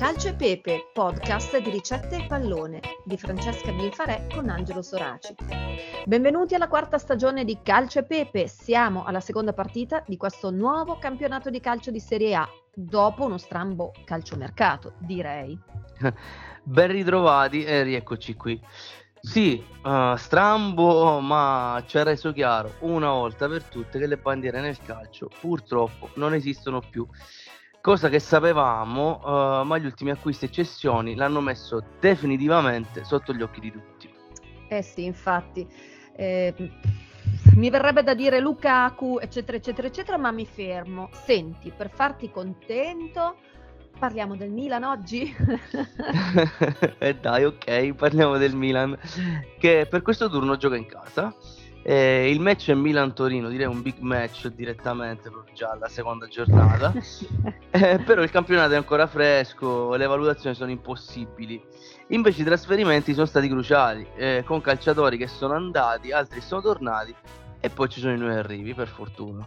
Calcio e Pepe, podcast di ricette e pallone di Francesca Bilfarè con Angelo Soraci. Benvenuti alla quarta stagione di Calcio e Pepe. Siamo alla seconda partita di questo nuovo campionato di calcio di Serie A, dopo uno strambo calciomercato, direi. Ben ritrovati e rieccoci qui. Sì, uh, strambo, ma ci ha reso chiaro una volta per tutte che le bandiere nel calcio purtroppo non esistono più cosa che sapevamo, uh, ma gli ultimi acquisti e cessioni l'hanno messo definitivamente sotto gli occhi di tutti. Eh sì, infatti. Eh, mi verrebbe da dire Lukaku, eccetera, eccetera, eccetera, ma mi fermo. Senti, per farti contento, parliamo del Milan oggi? e eh dai, ok, parliamo del Milan, che per questo turno gioca in casa eh, il match è Milan-Torino, direi un big match direttamente, già alla seconda giornata. eh, però il campionato è ancora fresco, le valutazioni sono impossibili. Invece i trasferimenti sono stati cruciali, eh, con calciatori che sono andati, altri sono tornati e poi ci sono i nuovi arrivi, per fortuna.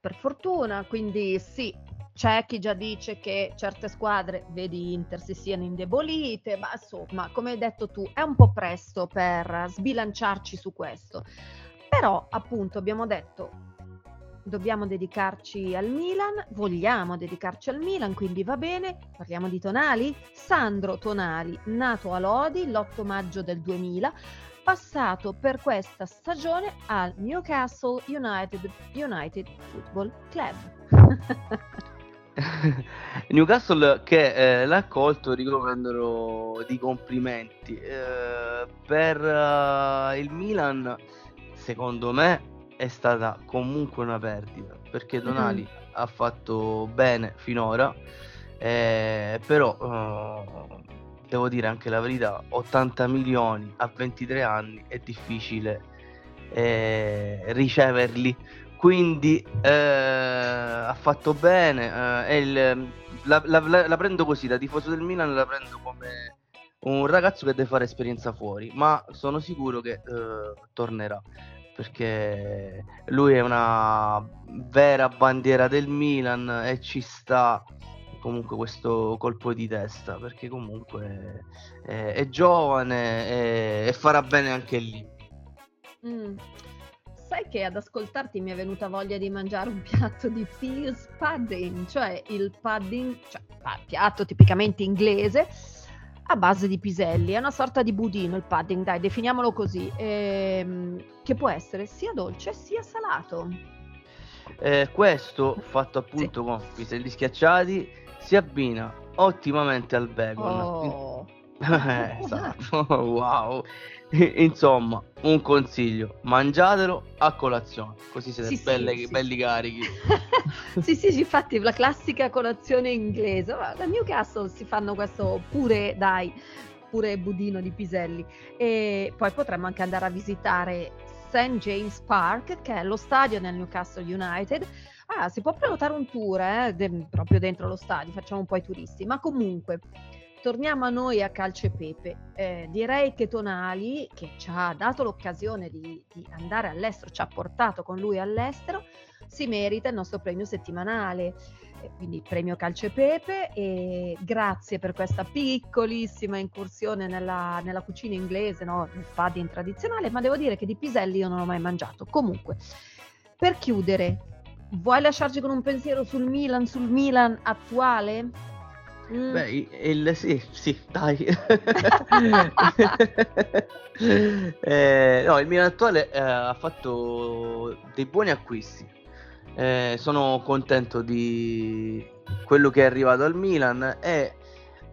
Per fortuna, quindi sì, c'è chi già dice che certe squadre, vedi Inter, si siano indebolite, ma insomma, come hai detto tu, è un po' presto per sbilanciarci su questo. Però, appunto, abbiamo detto, dobbiamo dedicarci al Milan, vogliamo dedicarci al Milan, quindi va bene, parliamo di Tonali. Sandro Tonali, nato a Lodi l'8 maggio del 2000, passato per questa stagione al Newcastle United, United Football Club. Newcastle che eh, l'ha accolto ricoprendolo di complimenti eh, per uh, il Milan secondo me è stata comunque una perdita perché Donali mm-hmm. ha fatto bene finora eh, però uh, devo dire anche la verità 80 milioni a 23 anni è difficile eh, riceverli. Quindi eh, ha fatto bene eh, il, la, la, la, prendo così da tifoso del Milan la prendo come un ragazzo che deve fare esperienza fuori ma sono sicuro che eh, tornerà perché lui è una vera bandiera del Milan e ci sta comunque questo colpo di testa perché comunque è, è giovane e, e, farà bene anche lì mm sai che ad ascoltarti mi è venuta voglia di mangiare un piatto di peas pudding, cioè il pudding, cioè piatto tipicamente inglese a base di piselli, è una sorta di budino il pudding, dai, definiamolo così, ehm, che può essere sia dolce sia salato. Eh, questo fatto appunto sì. con piselli schiacciati si abbina ottimamente al bacon. Oh. esatto, wow. Insomma, un consiglio, mangiatelo a colazione, così siete sì, belle, sì, belli sì. carichi. sì, sì, infatti la classica colazione inglese. Da Newcastle si fanno questo pure, dai, pure budino di piselli. E poi potremmo anche andare a visitare St. James Park, che è lo stadio del Newcastle United. Ah, si può prenotare un tour eh, de- proprio dentro lo stadio, facciamo un po' i turisti, ma comunque torniamo a noi a Calcio e Pepe. Eh, direi che Tonali, che ci ha dato l'occasione di, di, andare all'estero, ci ha portato con lui all'estero, si merita il nostro premio settimanale. Eh, quindi premio Calcio e Pepe e grazie per questa piccolissima incursione nella, nella cucina inglese, no? il pudding tradizionale, ma devo dire che di piselli io non ho mai mangiato. Comunque, per chiudere, vuoi lasciarci con un pensiero sul Milan, sul Milan attuale? Mm. Beh, il, sì, sì, dai. eh, no, il Milan attuale eh, ha fatto dei buoni acquisti. Eh, sono contento di quello che è arrivato al Milan e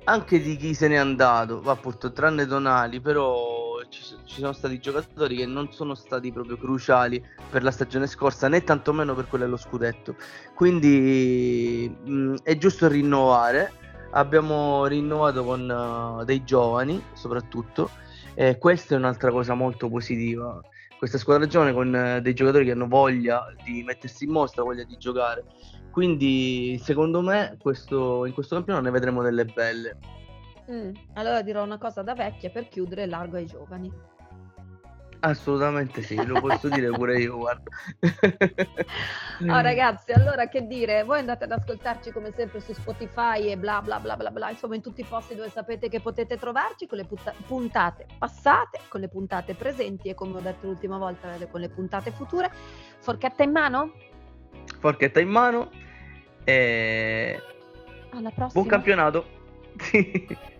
anche di chi se n'è andato. Appunto, tranne Donali, però ci, ci, sono stati giocatori che non sono stati proprio cruciali per la stagione scorsa, né tantomeno per quella dello scudetto. Quindi mh, mm, è giusto rinnovare abbiamo rinnovato con uh, dei giovani soprattutto. E questa è un'altra cosa molto positiva. Questa squadra giovane con uh, dei giocatori che hanno voglia di mettersi in mostra voglia di giocare. Quindi secondo me questo, in questo campionato ne vedremo delle belle. Mm, allora dirò una cosa da vecchia per chiudere largo ai giovani Assolutamente sì, lo posso dire pure io, guarda. Oh, ragazzi, allora che dire, voi andate ad ascoltarci come sempre su Spotify e bla bla bla bla bla, insomma in tutti i posti dove sapete che potete trovarci con le putta- puntate passate, con le puntate presenti e come ho detto l'ultima volta, con le puntate future. Forchetta in mano? Forchetta in mano e Alla prossima. buon campionato.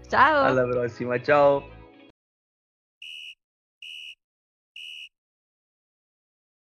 Ciao. Alla prossima, ciao.